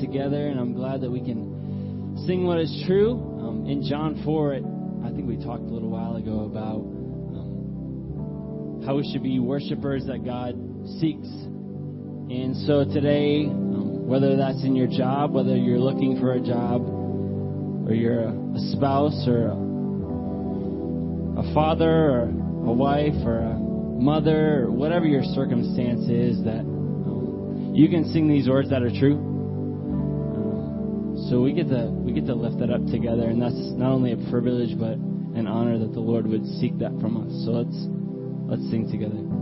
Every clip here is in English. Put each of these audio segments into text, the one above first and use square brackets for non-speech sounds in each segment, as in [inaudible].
together, and I'm glad that we can sing what is true. Um, in John 4, it, I think we talked a little while ago about um, how we should be worshipers that God seeks. And so today, um, whether that's in your job, whether you're looking for a job, or you're a, a spouse, or a, a father, or a wife, or a mother, or whatever your circumstance is, that um, you can sing these words that are true. So we get to we get to lift that up together, and that's not only a privilege but an honor that the Lord would seek that from us. So let's let's sing together.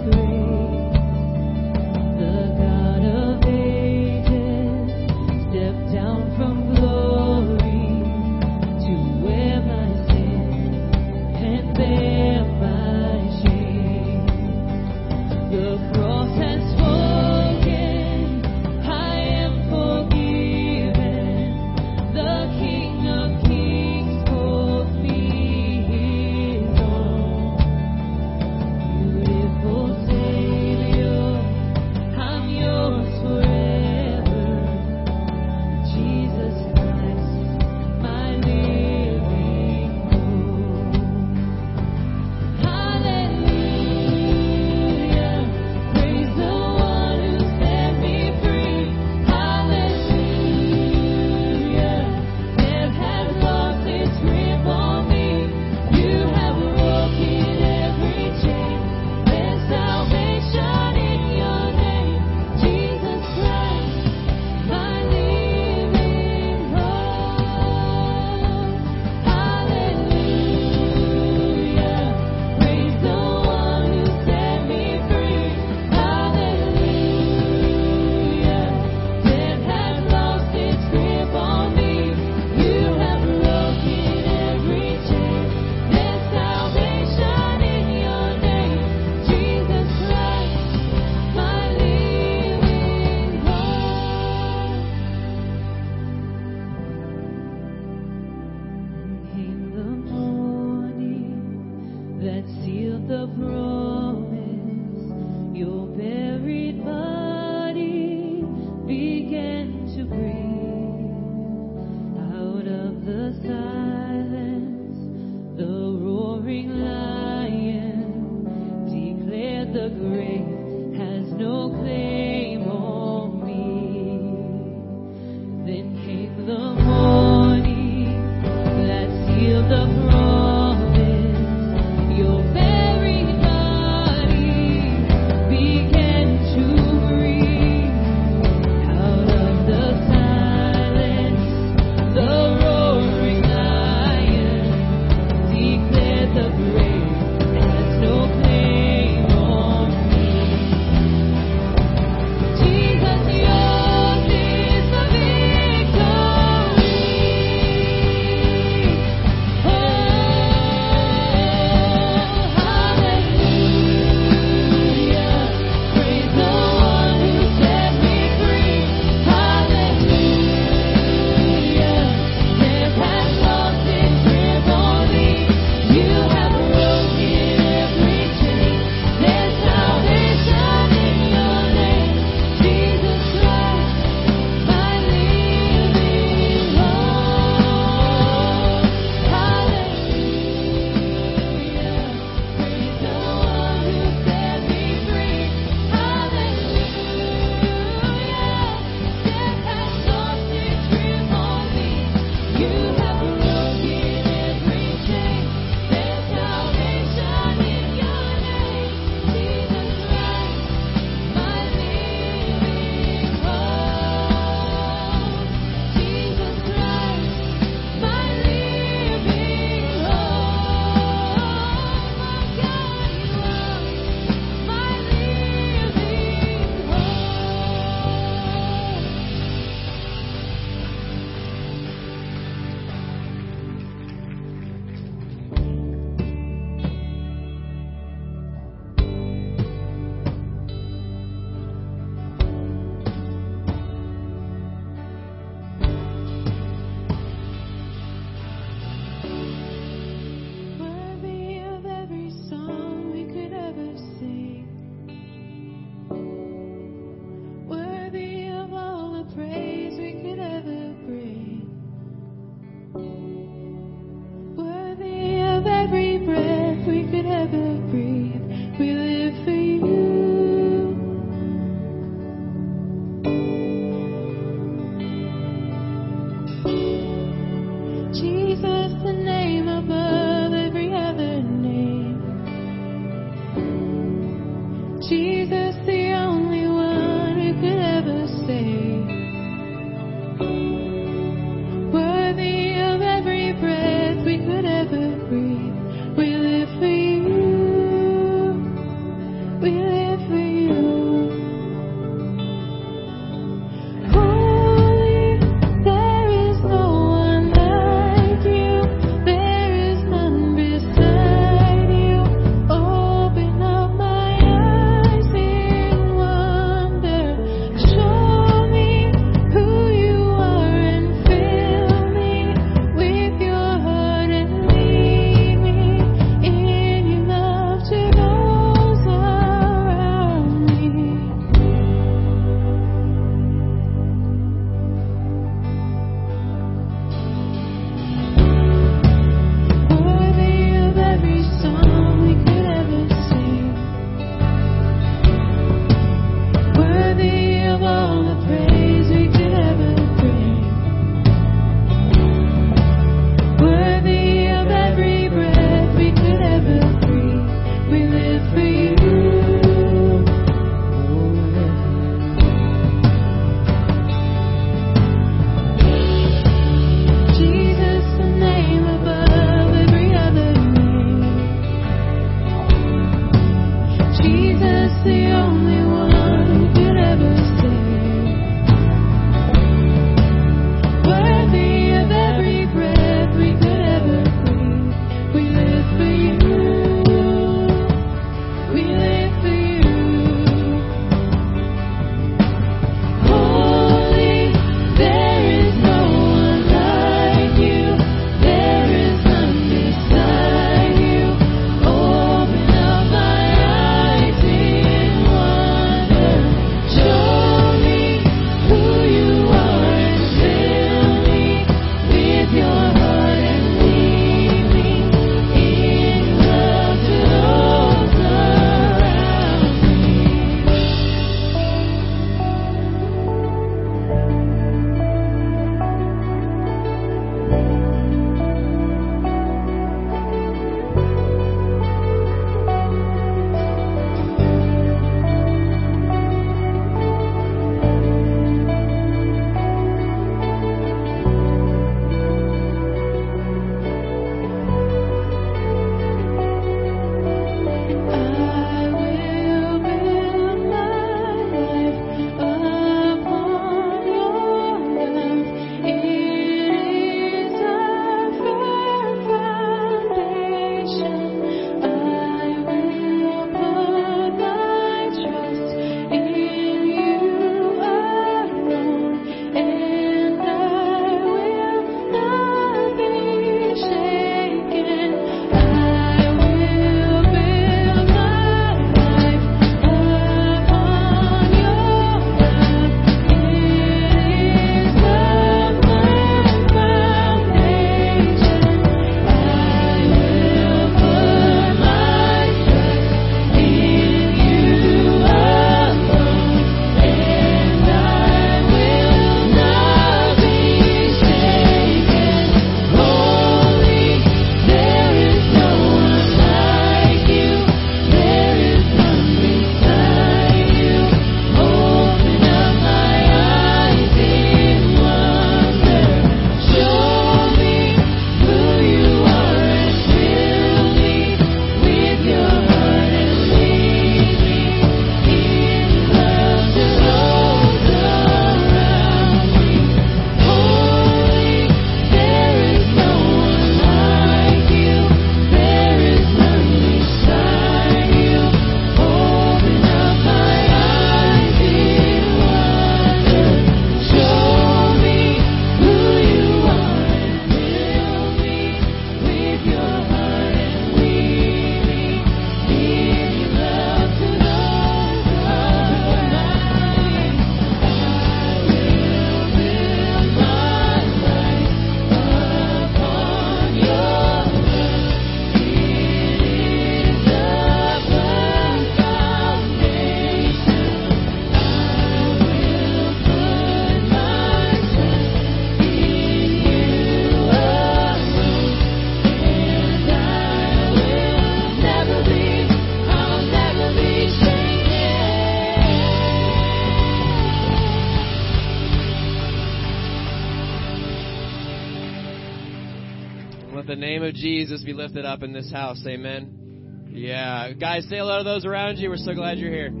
Up in this house. Amen. Yeah. Guys, say hello to those around you. We're so glad you're here.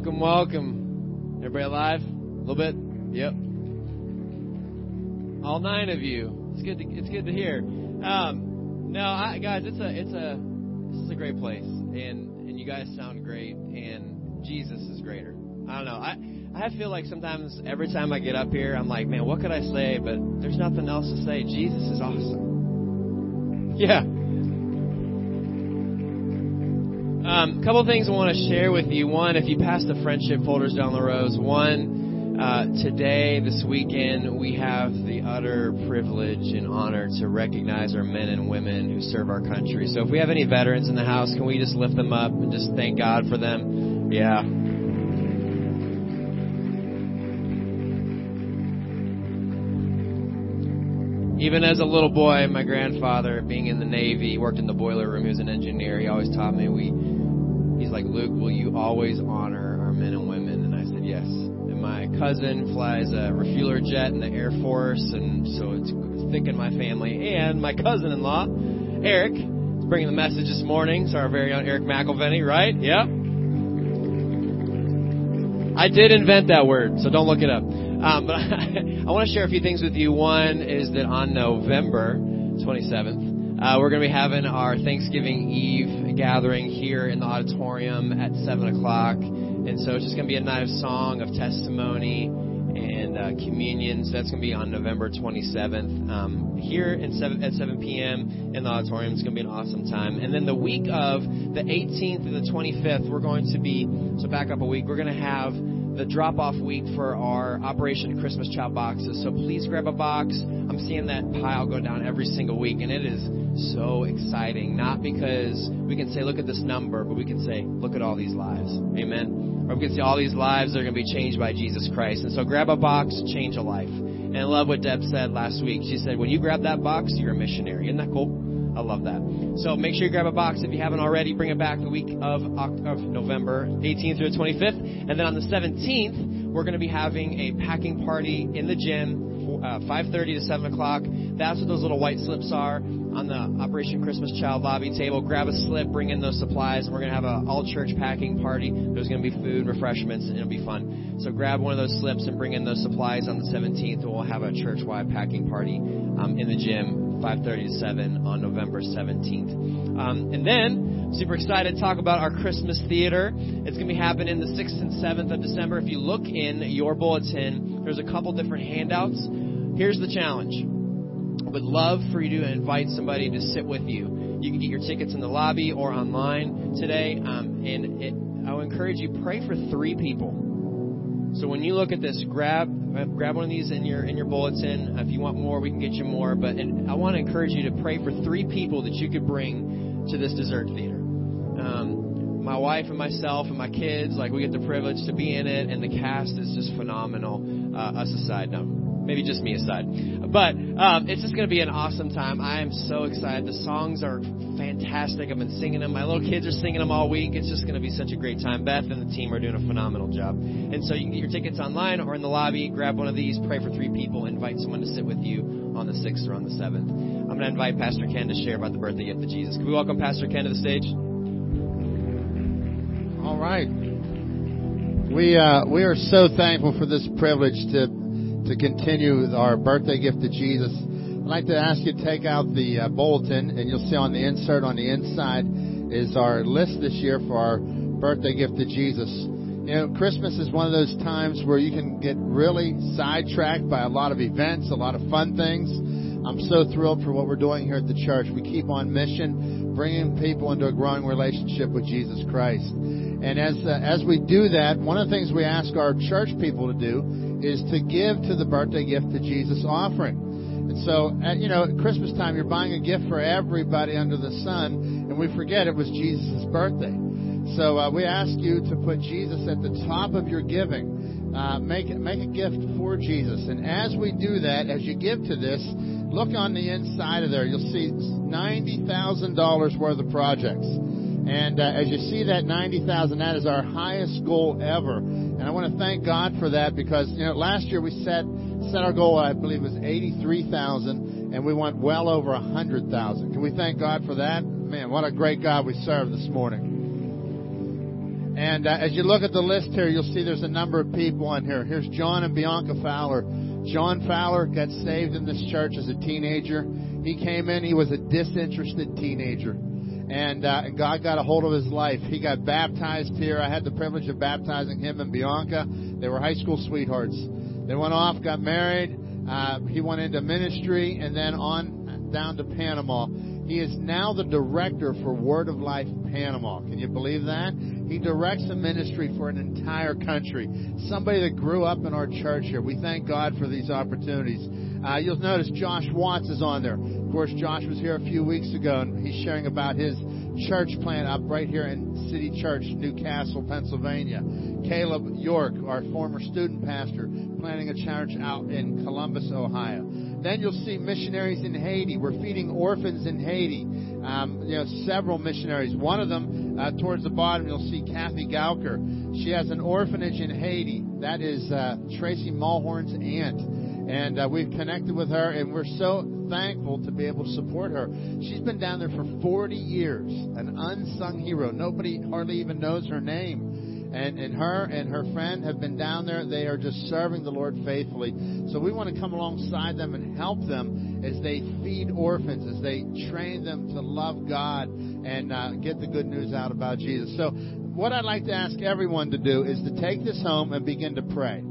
Welcome, welcome. Everybody alive? A little bit? Yep. All nine of you. It's good to it's good to hear. Um, no, I, guys, it's a it's a this is a great place, and and you guys sound great, and Jesus is greater. I don't know. I I feel like sometimes every time I get up here, I'm like, man, what could I say? But there's nothing else to say. Jesus is awesome. [laughs] Yeah. Um, a couple things I want to share with you. One, if you pass the friendship folders down the rows, one, uh, today, this weekend, we have the utter privilege and honor to recognize our men and women who serve our country. So if we have any veterans in the house, can we just lift them up and just thank God for them? Yeah. Even as a little boy, my grandfather, being in the Navy, worked in the boiler room. He was an engineer. He always taught me we. He's like, Luke, will you always honor our men and women? And I said, yes. And my cousin flies a refueler jet in the Air Force, and so it's, thick in my family. And my cousin-in-law, Eric, is bringing the message this morning. So our very own Eric McElveny, right? Yep. I did invent that word, so don't look it up. Um, but I, [laughs] I want to share a few things with you. One is that on November 27th, uh, we're going to be having our Thanksgiving Eve gathering here in the auditorium at 7 o'clock. And so it's just going to be a night of song, of testimony, and uh, communion. So that's going to be on November 27th um, here in 7, at 7 p.m. in the auditorium. It's going to be an awesome time. And then the week of the 18th and the 25th, we're going to be, so back up a week, we're going to have the drop off week for our Operation Christmas Child boxes. So please grab a box. I'm seeing that pile go down every single week, and it is so exciting. Not because we can say, look at this number, but we can say, look at all these lives. Amen. Or we can see all these lives are going to be changed by Jesus Christ. And so grab a box, change a life. And I love what Deb said last week. She said, when you grab that box, you're a missionary. Isn't that cool? I love that. So make sure you grab a box if you haven't already. Bring it back the week of, of November 18th through the 25th. And then on the 17th, we're going to be having a packing party in the gym, uh, 5.30 to 7 o'clock. That's what those little white slips are on the Operation Christmas Child lobby table. Grab a slip, bring in those supplies, and we're going to have an all-church packing party. There's going to be food, refreshments, and it'll be fun. So grab one of those slips and bring in those supplies on the 17th, and we'll have a church-wide packing party um, in the gym 5:30 to 7 on November 17th. Um, and then, super excited to talk about our Christmas theater. It's going to be happening the 6th and 7th of December. If you look in your bulletin, there's a couple different handouts. Here's the challenge. Would love for you to invite somebody to sit with you. You can get your tickets in the lobby or online today. Um, and it, I would encourage you pray for three people. So when you look at this, grab grab one of these in your in your bulletin. If you want more, we can get you more. But and I want to encourage you to pray for three people that you could bring to this dessert theater. Um, my wife and myself and my kids, like we get the privilege to be in it, and the cast is just phenomenal. Uh, us aside, no, maybe just me aside. But um, it's just going to be an awesome time. I am so excited. The songs are fantastic. I've been singing them. My little kids are singing them all week. It's just going to be such a great time. Beth and the team are doing a phenomenal job. And so you can get your tickets online or in the lobby. Grab one of these. Pray for three people. Invite someone to sit with you on the 6th or on the 7th. I'm going to invite Pastor Ken to share about the birthday gift of Jesus. Can we welcome Pastor Ken to the stage? All right. We uh, we are so thankful for this privilege to to continue our birthday gift to Jesus. I'd like to ask you to take out the uh, bulletin, and you'll see on the insert on the inside is our list this year for our birthday gift to Jesus. You know, Christmas is one of those times where you can get really sidetracked by a lot of events, a lot of fun things. I'm so thrilled for what we're doing here at the church. We keep on mission, bringing people into a growing relationship with Jesus Christ. And as uh, as we do that, one of the things we ask our church people to do is to give to the birthday gift to Jesus offering. And so, at, you know, at Christmas time, you're buying a gift for everybody under the sun, and we forget it was Jesus' birthday. So uh, we ask you to put Jesus at the top of your giving. Uh, make make a gift for Jesus. And as we do that, as you give to this, look on the inside of there. You'll see ninety thousand dollars worth of projects. And uh, as you see that ninety thousand, that is our highest goal ever. And I want to thank God for that because you know last year we set set our goal, I believe, was eighty three thousand, and we went well over a hundred thousand. Can we thank God for that? Man, what a great God we serve this morning. And uh, as you look at the list here, you'll see there's a number of people on here. Here's John and Bianca Fowler. John Fowler got saved in this church as a teenager. He came in, he was a disinterested teenager. And, uh, and God got a hold of his life. He got baptized here. I had the privilege of baptizing him and Bianca. They were high school sweethearts. They went off, got married. Uh, he went into ministry and then on down to Panama. He is now the director for Word of Life Panama. Can you believe that? He directs a ministry for an entire country. Somebody that grew up in our church here. We thank God for these opportunities. Uh, you'll notice Josh Watts is on there. Of course, Josh was here a few weeks ago, and he's sharing about his church plant up right here in City Church, New Castle, Pennsylvania. Caleb York, our former student pastor, planting a church out in Columbus, Ohio. Then you'll see missionaries in Haiti. We're feeding orphans in Haiti. Um, you know, several missionaries. One of them, uh, towards the bottom, you'll see Kathy Gauker. She has an orphanage in Haiti. That is uh, Tracy Mulhorn's aunt. And uh, we've connected with her, and we're so thankful to be able to support her. She's been down there for 40 years, an unsung hero. Nobody hardly even knows her name and, and her and her friend have been down there. They are just serving the Lord faithfully. So we want to come alongside them and help them as they feed orphans, as they train them to love God and uh, get the good news out about Jesus. So what I'd like to ask everyone to do is to take this home and begin to pray.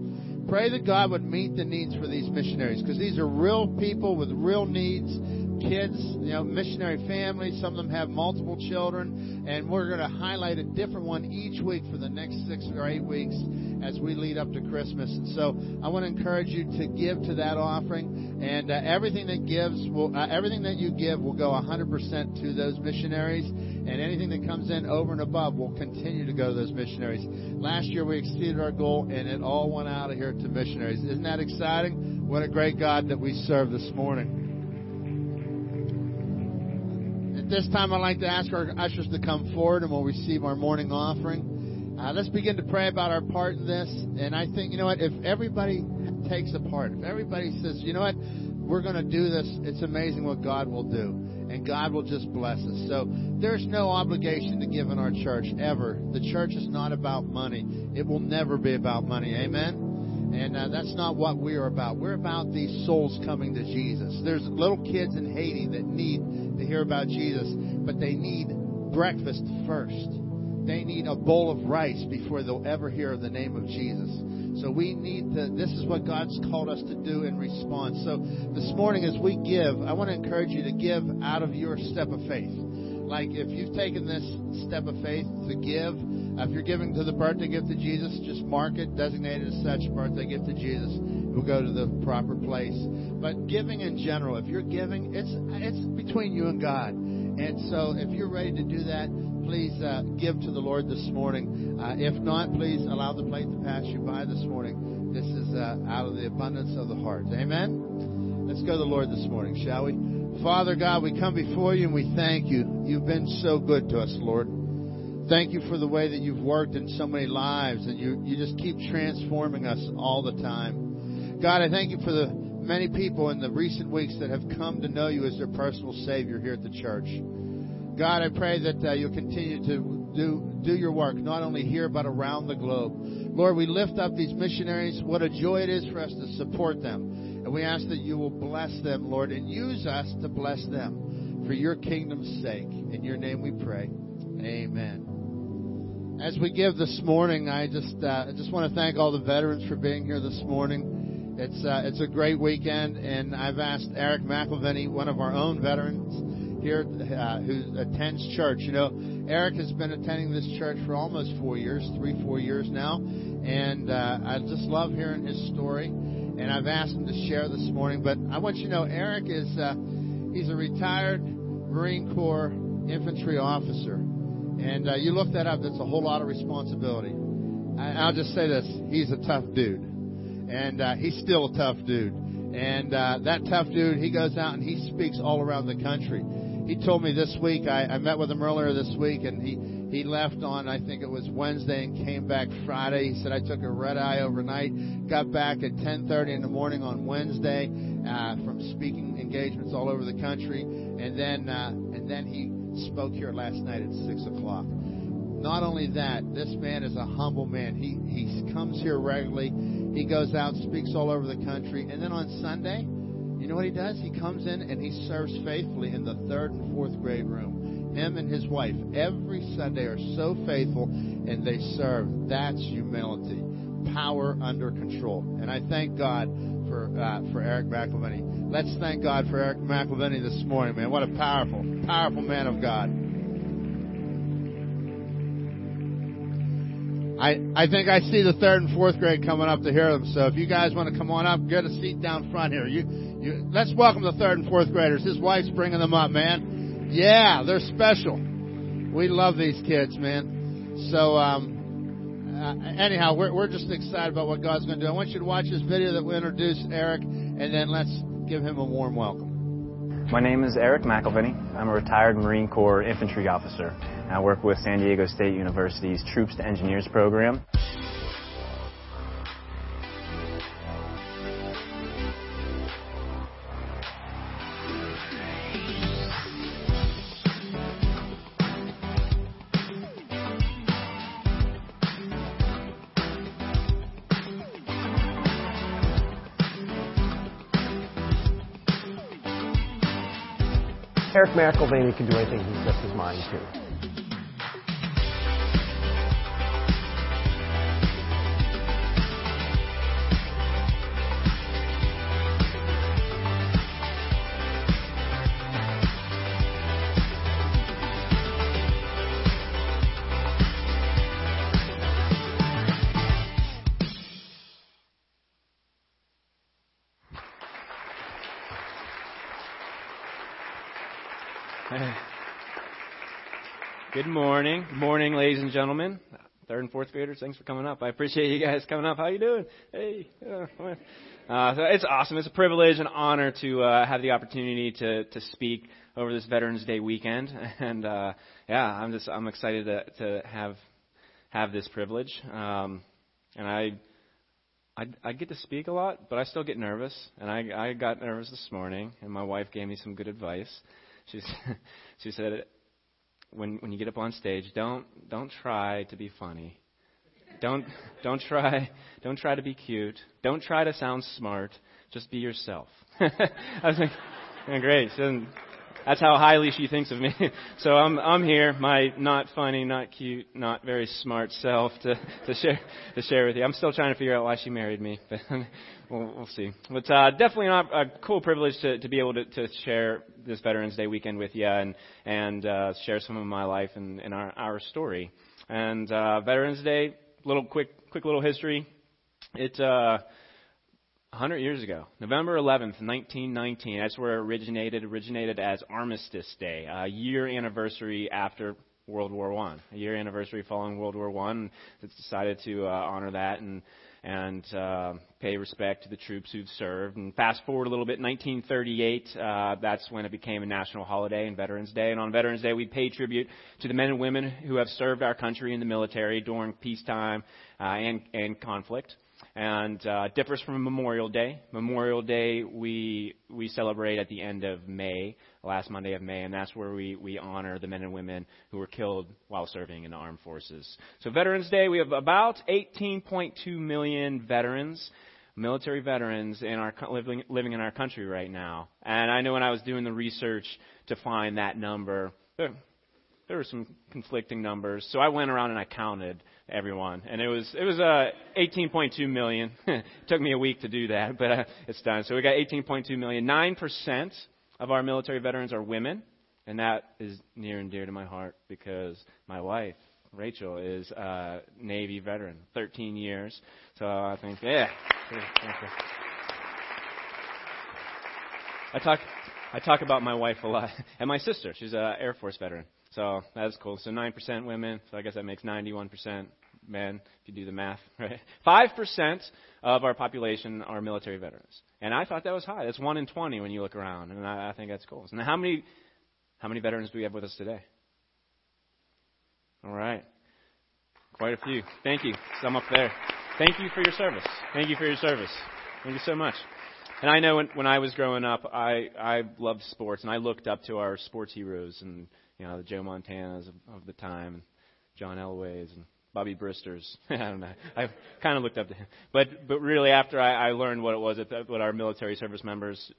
Pray that God would meet the needs for these missionaries because these are real people with real needs kids, you know, missionary families. Some of them have multiple children, and we're going to highlight a different one each week for the next six or eight weeks as we lead up to Christmas. And so, I want to encourage you to give to that offering, and uh, everything that gives will, uh, everything that you give will go 100% to those missionaries, and anything that comes in over and above will continue to go to those missionaries. Last year we exceeded our goal, and it all went out of here to missionaries. Isn't that exciting? What a great God that we serve this morning this time, I'd like to ask our ushers to come forward and we'll receive our morning offering. Uh, let's begin to pray about our part in this. And I think, you know what, if everybody takes a part, if everybody says, you know what, we're going to do this, it's amazing what God will do. And God will just bless us. So there's no obligation to give in our church ever. The church is not about money. It will never be about money. Amen? And uh, that's not what we are about. We're about these souls coming to Jesus. There's little kids in Haiti that need to hear about Jesus, but they need breakfast first. They need a bowl of rice before they'll ever hear the name of Jesus. So we need to, this is what God's called us to do in response. So this morning as we give, I want to encourage you to give out of your step of faith. Like if you've taken this step of faith to give, if you're giving to the birthday gift to Jesus, just mark it, designate it as such, birthday gift to Jesus. It will go to the proper place. But giving in general, if you're giving, it's it's between you and God. And so if you're ready to do that, please uh, give to the Lord this morning. Uh, if not, please allow the plate to pass you by this morning. This is uh, out of the abundance of the heart. Amen. Let's go to the Lord this morning, shall we? Father God, we come before you and we thank you. You've been so good to us, Lord. Thank you for the way that you've worked in so many lives and you, you just keep transforming us all the time. God, I thank you for the many people in the recent weeks that have come to know you as their personal Savior here at the church. God, I pray that uh, you'll continue to do, do your work, not only here, but around the globe. Lord, we lift up these missionaries. What a joy it is for us to support them. And we ask that you will bless them, Lord, and use us to bless them for your kingdom's sake. In your name we pray. Amen. As we give this morning, I just uh, I just want to thank all the veterans for being here this morning. It's uh, it's a great weekend, and I've asked Eric McElveny, one of our own veterans here, uh, who attends church. You know, Eric has been attending this church for almost four years, three, four years now, and uh, I just love hearing his story. And I've asked him to share this morning, but I want you to know Eric is uh, he's a retired Marine Corps infantry officer, and uh, you look that up. That's a whole lot of responsibility. I, I'll just say this: he's a tough dude and uh, he's still a tough dude. And uh, that tough dude, he goes out and he speaks all around the country. He told me this week. I, I met with him earlier this week, and he he left on I think it was Wednesday and came back Friday. He said I took a red eye overnight, got back at 10:30 in the morning on Wednesday uh, from speaking engagements all over the country, and then uh, and then he spoke here last night at six o'clock. Not only that, this man is a humble man. He he comes here regularly. He goes out, speaks all over the country, and then on Sunday, you know what he does? He comes in and he serves faithfully in the third and fourth grade room. Him and his wife every Sunday are so faithful and they serve. That's humility, power under control. And I thank God for uh, for Eric McElveny. Let's thank God for Eric McElveny this morning, man. What a powerful, powerful man of God. I, I think I see the third and fourth grade coming up to hear them. So if you guys want to come on up, get a seat down front here. You, you, let's welcome the third and fourth graders. His wife's bringing them up, man. Yeah, they're special. We love these kids, man. So, um, uh, anyhow, we're, we're just excited about what God's going to do. I want you to watch this video that we introduce Eric, and then let's give him a warm welcome. My name is Eric McElveny. I'm a retired Marine Corps infantry officer. I work with San Diego State University's Troops to Engineers program. Eric McElvaney can do anything he sets his mind to. Good morning. Good morning, ladies and gentlemen. Third and fourth graders, thanks for coming up. I appreciate you guys coming up. How you doing? Hey. Uh, uh, so it's awesome. It's a privilege and honor to uh, have the opportunity to to speak over this Veterans Day weekend, [laughs] and uh, yeah, I'm just I'm excited to to have have this privilege. Um, and I, I I get to speak a lot, but I still get nervous, and I I got nervous this morning, and my wife gave me some good advice. She [laughs] she said when when you get up on stage, don't don't try to be funny. Don't [laughs] don't try don't try to be cute. Don't try to sound smart. Just be yourself. [laughs] I was like, yeah, great. So that's how highly she thinks of me. [laughs] so I'm I'm here, my not funny, not cute, not very smart self to [laughs] to share to share with you. I'm still trying to figure out why she married me, but [laughs] we'll, we'll see. But uh, definitely not a cool privilege to to be able to to share this Veterans Day weekend with you and and uh, share some of my life and, and our our story. And uh, Veterans Day, little quick quick little history. It. Uh, 100 years ago, November 11th, 1919. That's where it originated. Originated as Armistice Day, a year anniversary after World War One. A year anniversary following World War One. It's decided to uh, honor that and and uh, pay respect to the troops who've served. And fast forward a little bit, 1938. Uh, that's when it became a national holiday and Veterans Day. And on Veterans Day, we pay tribute to the men and women who have served our country in the military during peacetime uh, and and conflict and uh, differs from Memorial Day. Memorial Day we we celebrate at the end of May, last Monday of May, and that's where we we honor the men and women who were killed while serving in the armed forces. So Veterans Day, we have about 18.2 million veterans. Military veterans in our living living in our country right now, and I know when I was doing the research to find that number, there, there were some conflicting numbers. So I went around and I counted everyone, and it was it was uh, 18.2 million. [laughs] it took me a week to do that, but uh, it's done. So we got 18.2 million. Nine percent of our military veterans are women, and that is near and dear to my heart because my wife Rachel is a Navy veteran, 13 years. So I think, yeah. I talk, I talk about my wife a lot, [laughs] and my sister. She's an Air Force veteran. So that's cool. So 9% women. So I guess that makes 91% men, if you do the math, [laughs] right? 5% of our population are military veterans. And I thought that was high. That's 1 in 20 when you look around. And I, I think that's cool. And how many, how many veterans do we have with us today? All right. Quite a few. Thank you. Some up there. Thank you for your service. Thank you for your service. Thank you so much. And I know when, when I was growing up, I, I loved sports, and I looked up to our sports heroes, and you know the Joe Montanas of, of the time, and John Elways, and Bubby Bristers. [laughs] I don't know. I kind of looked up to him, but but really, after I, I learned what it was that what our military service members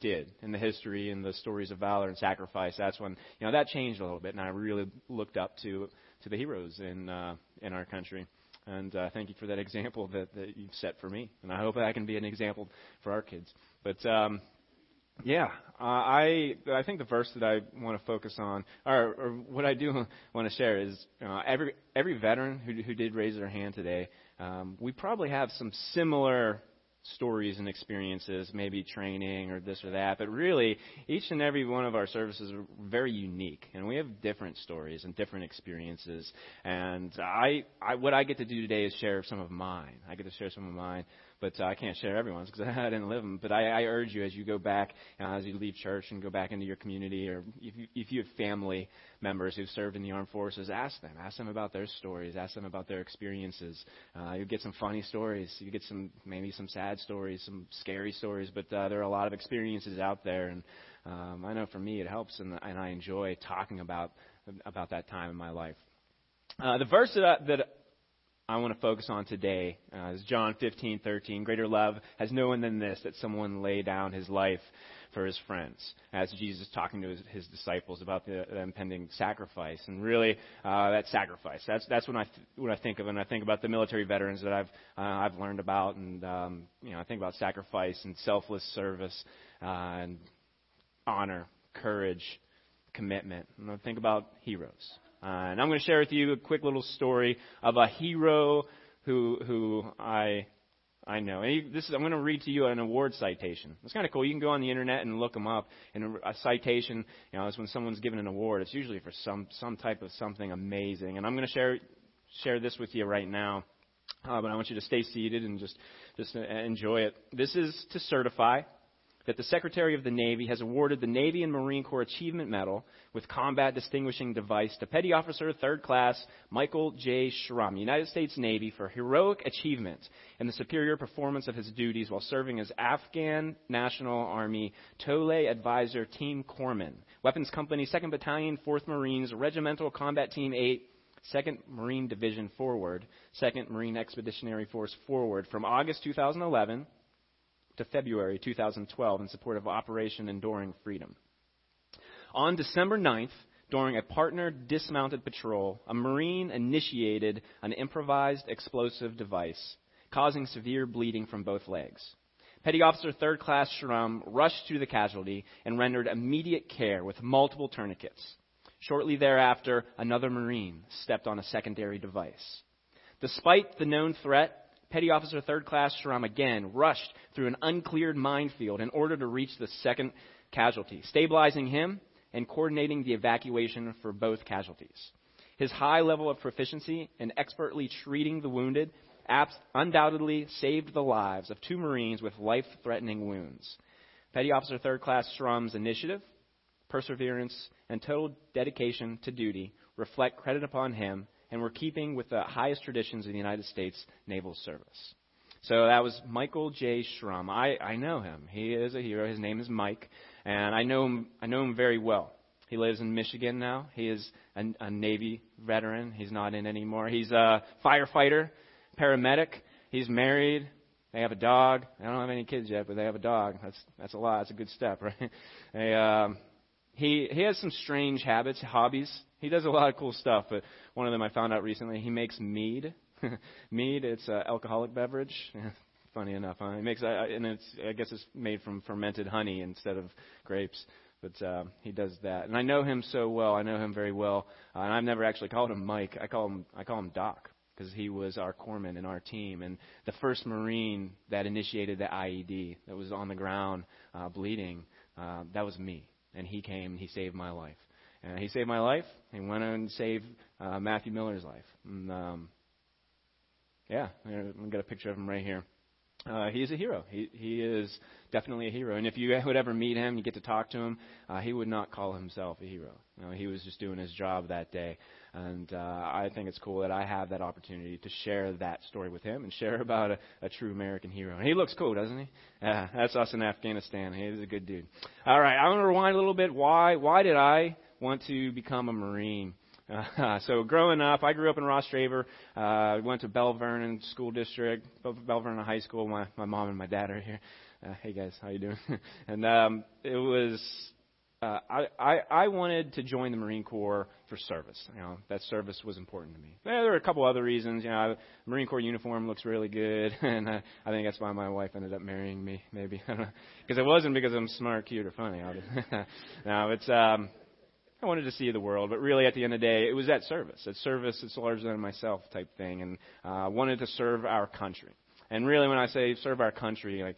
did in the history and the stories of valor and sacrifice, that's when you know that changed a little bit, and I really looked up to to the heroes in uh, in our country. And uh, thank you for that [laughs] example that, that you've set for me. And I hope I can be an example for our kids. But um, yeah, uh, I I think the verse that I want to focus on, or, or what I do [laughs] want to share, is uh, every every veteran who who did raise their hand today, um, we probably have some similar stories and experiences, maybe training or this or that, but really each and every one of our services are very unique, and we have different stories and different experiences. And I, I what I get to do today is share some of mine. I get to share some of mine but uh, I can't share everyone's because [laughs] I didn't live them. But I, I urge you as you go back, uh, as you leave church and go back into your community, or if you, if you have family members who've served in the armed forces, ask them. Ask them about their stories. Ask them about their experiences. Uh, you get some funny stories. You get some maybe some sad stories, some scary stories. But uh, there are a lot of experiences out there, and um, I know for me it helps, and, and I enjoy talking about about that time in my life. Uh, the verse that, I, that I want to focus on today uh, is John 15:13. Greater love has no one than this that someone lay down his life for his friends. As Jesus is talking to his, his disciples about the, the, impending sacrifice, and really uh, that sacrifice. That's that's what I th- what I think of, and I think about the military veterans that I've uh, I've learned about, and um, you know I think about sacrifice and selfless service uh, and honor, courage, commitment, and I think about heroes. Uh, and I'm going to share with you a quick little story of a hero who who I I know. And this is, I'm going to read to you an award citation. It's kind of cool. You can go on the internet and look them up. And a citation, you know, is when someone's given an award. It's usually for some some type of something amazing. And I'm going to share share this with you right now. Uh, but I want you to stay seated and just just enjoy it. This is to certify that the Secretary of the Navy has awarded the Navy and Marine Corps Achievement Medal with Combat Distinguishing Device to Petty Officer Third Class Michael J. Schrum, United States Navy, for heroic achievement in the superior performance of his duties while serving as Afghan National Army Tole Advisor Team Corpsman, Weapons Company, 2nd Battalion, 4th Marines, Regimental Combat Team 8, 2nd Marine Division Forward, 2nd Marine Expeditionary Force Forward from August 2011 to February 2012 in support of Operation Enduring Freedom. On December 9th, during a partner dismounted patrol, a Marine initiated an improvised explosive device, causing severe bleeding from both legs. Petty Officer Third Class Schrum rushed to the casualty and rendered immediate care with multiple tourniquets. Shortly thereafter, another Marine stepped on a secondary device. Despite the known threat, Petty Officer Third Class Schrum again rushed through an uncleared minefield in order to reach the second casualty, stabilizing him and coordinating the evacuation for both casualties. His high level of proficiency in expertly treating the wounded undoubtedly saved the lives of two Marines with life threatening wounds. Petty Officer Third Class Schrum's initiative, perseverance, and total dedication to duty reflect credit upon him and we're keeping with the highest traditions of the United States Naval Service. So that was Michael J. Schrum. I, I know him. He is a hero. His name is Mike, and I know him. I know him very well. He lives in Michigan now. He is a, a Navy veteran. He's not in anymore. He's a firefighter, paramedic. He's married. They have a dog. I don't have any kids yet, but they have a dog. That's that's a lot. That's a good step, [laughs] right? They, um, he he has some strange habits, hobbies. He does a lot of cool stuff. But one of them I found out recently. He makes mead. [laughs] mead, it's an alcoholic beverage. [laughs] Funny enough, huh? He makes, and it's I guess it's made from fermented honey instead of grapes. But uh, he does that, and I know him so well. I know him very well, uh, and I've never actually called him Mike. I call him I call him Doc because he was our corpsman in our team and the first Marine that initiated the IED that was on the ground uh, bleeding. Uh, that was me, and he came. and He saved my life, and he saved my life. He went on and saved uh, Matthew Miller's life. And, um, yeah, I'm gonna a picture of him right here. Uh, he's a hero. He he is definitely a hero. And if you would ever meet him, you get to talk to him, uh, he would not call himself a hero. You know, he was just doing his job that day. And uh, I think it's cool that I have that opportunity to share that story with him and share [laughs] about a, a true American hero. And he looks cool, doesn't he? Yeah, that's us in Afghanistan. He's a good dude. All right, I'm going to rewind a little bit. Why why did I want to become a Marine? Uh, [laughs] so growing up, I grew up in Rostraver. Uh, went to Belle Vernon School District, Belle Vernon High School. My my mom and my dad are here. Uh, hey guys, how you doing? [laughs] and um, it was uh, I, I I wanted to join the Marine Corps for service. You know that service was important to me. Yeah, there were a couple other reasons. You know, Marine Corps uniform looks really good, [laughs] and uh, I think that's why my wife ended up marrying me. Maybe because it wasn't because I'm smart, cute, or funny. no, it's um, I wanted to see the world, but really at the end of the day, it was that service. That service it's larger than myself type thing, and uh, wanted to serve our country. And really, when I say serve our country, like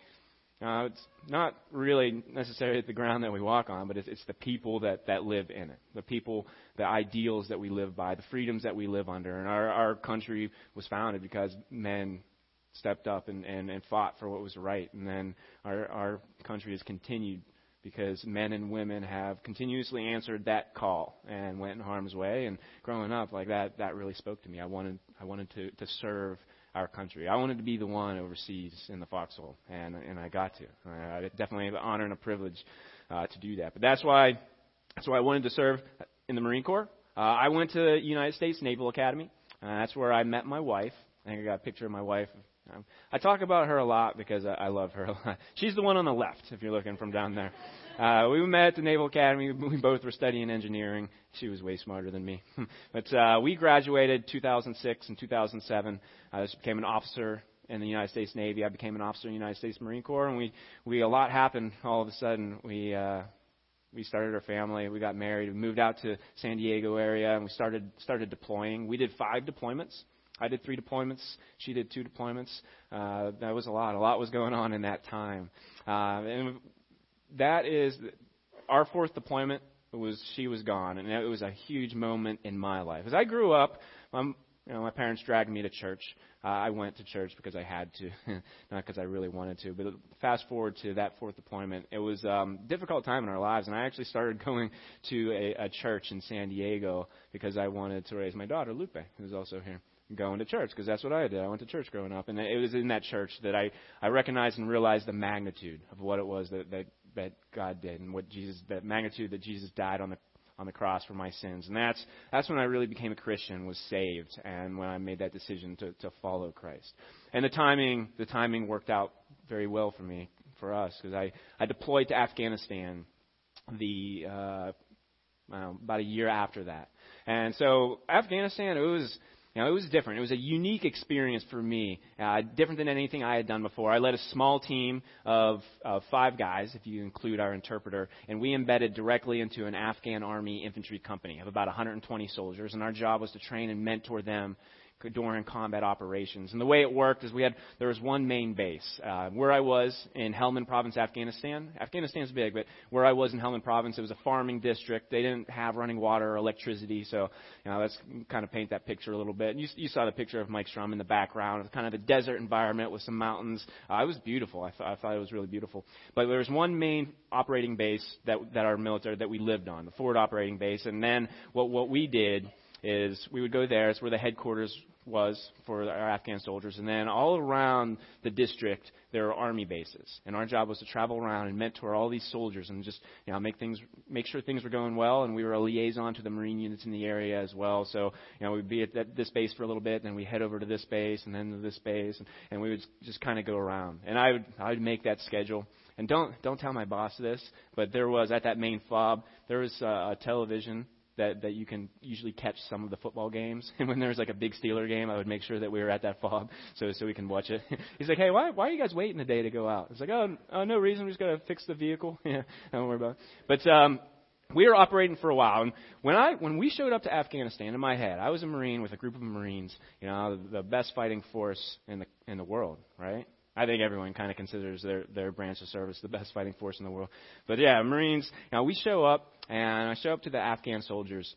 uh, it's not really necessarily the ground that we walk on, but it's, it's the people that, that live in it. The people, the ideals that we live by, the freedoms that we live under. And our, our country was founded because men stepped up and, and, and fought for what was right. And then our, our country has continued because men and women have continuously answered that call and went in harm's way. And growing up like that, that really spoke to me. I wanted, I wanted to, to serve our country. I wanted to be the one overseas in the foxhole, and and I got to. I definitely have an honor and a privilege uh, to do that. But that's why that's why I wanted to serve in the Marine Corps. Uh, I went to United States Naval Academy. Uh, that's where I met my wife. I think I got a picture of my wife. Um, I talk about her a lot because I, I love her a lot. [laughs] She's the one on the left, if you're looking from down there. Uh, we met at the Naval Academy. [laughs] We both were studying engineering. She was way smarter than me. [laughs] but uh, we graduated 2006 and 2007. I just became an officer in the United States Navy. I became an officer in the United States Marine Corps, and we we a lot happened all of a sudden. We uh, we started our family. We got married. We moved out to San Diego area, and we started started deploying. We did five deployments. I did three deployments. She did two deployments. Uh, that was a lot. A lot was going on in that time. Uh, and that is our fourth deployment was she was gone, and it was a huge moment in my life. As I grew up, my, you know, my parents dragged me to church. Uh, I went to church because I had to, [laughs] not because I really wanted to. But fast forward to that fourth deployment, it was um, a difficult time in our lives, and I actually started [laughs] going to a, a church in San Diego because I wanted to raise my daughter Lupe, who's also here going to church because that's what I did. I went to church growing up, and it was in that church that I I recognized and realized the magnitude of what it was that that that God did and what Jesus, that magnitude that Jesus died on the on the cross for my sins. And that's that's when I really became a Christian, was saved, and when I made that decision to to follow Christ. And the timing the timing worked out very well for me for us because I I deployed to Afghanistan the uh, about a year after that. And so Afghanistan it was now, it was different. It was a unique experience for me, uh, different than anything I had done before. I led a small team of, of five guys, if you include our interpreter, and we embedded directly into an Afghan Army infantry company of about 120 soldiers, and our job was to train and mentor them during combat operations. And the way it worked is we had there was one main base. Uh, where I was in Helmand Province, Afghanistan. Afghanistan's big, but where I was in Helmand Province, it was a farming district. They didn't have running water or electricity, so you know let's kind of paint that picture a little bit. And you, you saw the picture of Mike Schrum in the background. Kind of a desert environment with some mountains. Uh, it was beautiful. I, th- I thought it was really beautiful. But there was one main operating base that that our military that we lived on, the forward operating base. And then what what we did is we would go there. It's where the headquarters was for our Afghan soldiers. And then all around the district, there are army bases. And our job was to travel around and mentor all these soldiers and just, you know, make things, make sure things were going well. And we were a liaison to the Marine units in the area as well. So, you know, we'd be at that, this base for a little bit, and then we head over to this base and then to this base. And, and we would just kind of go around. And I would, I would make that schedule. And don't, don't tell my boss this, but there was, at that main fob, there was a, a television that that you can usually catch some of the football games. [laughs] And when there's like a big Steeler game, I would make sure that we were at that fob [laughs] so so we can watch it. [laughs] He's like, hey, why why are you guys waiting a day to go out? It's like, oh, oh no reason. We just gotta fix the vehicle. yeah, don't worry about it. But um, we were operating for a while, and when I when we showed up to Afghanistan, in my head, I was a Marine with a group of Marines, you know, the best fighting force in the in the world, right? I think everyone kind of considers their their branch of service the best fighting force in the world. But yeah, Marines. You know, we show up, and I show up to the Afghan soldiers,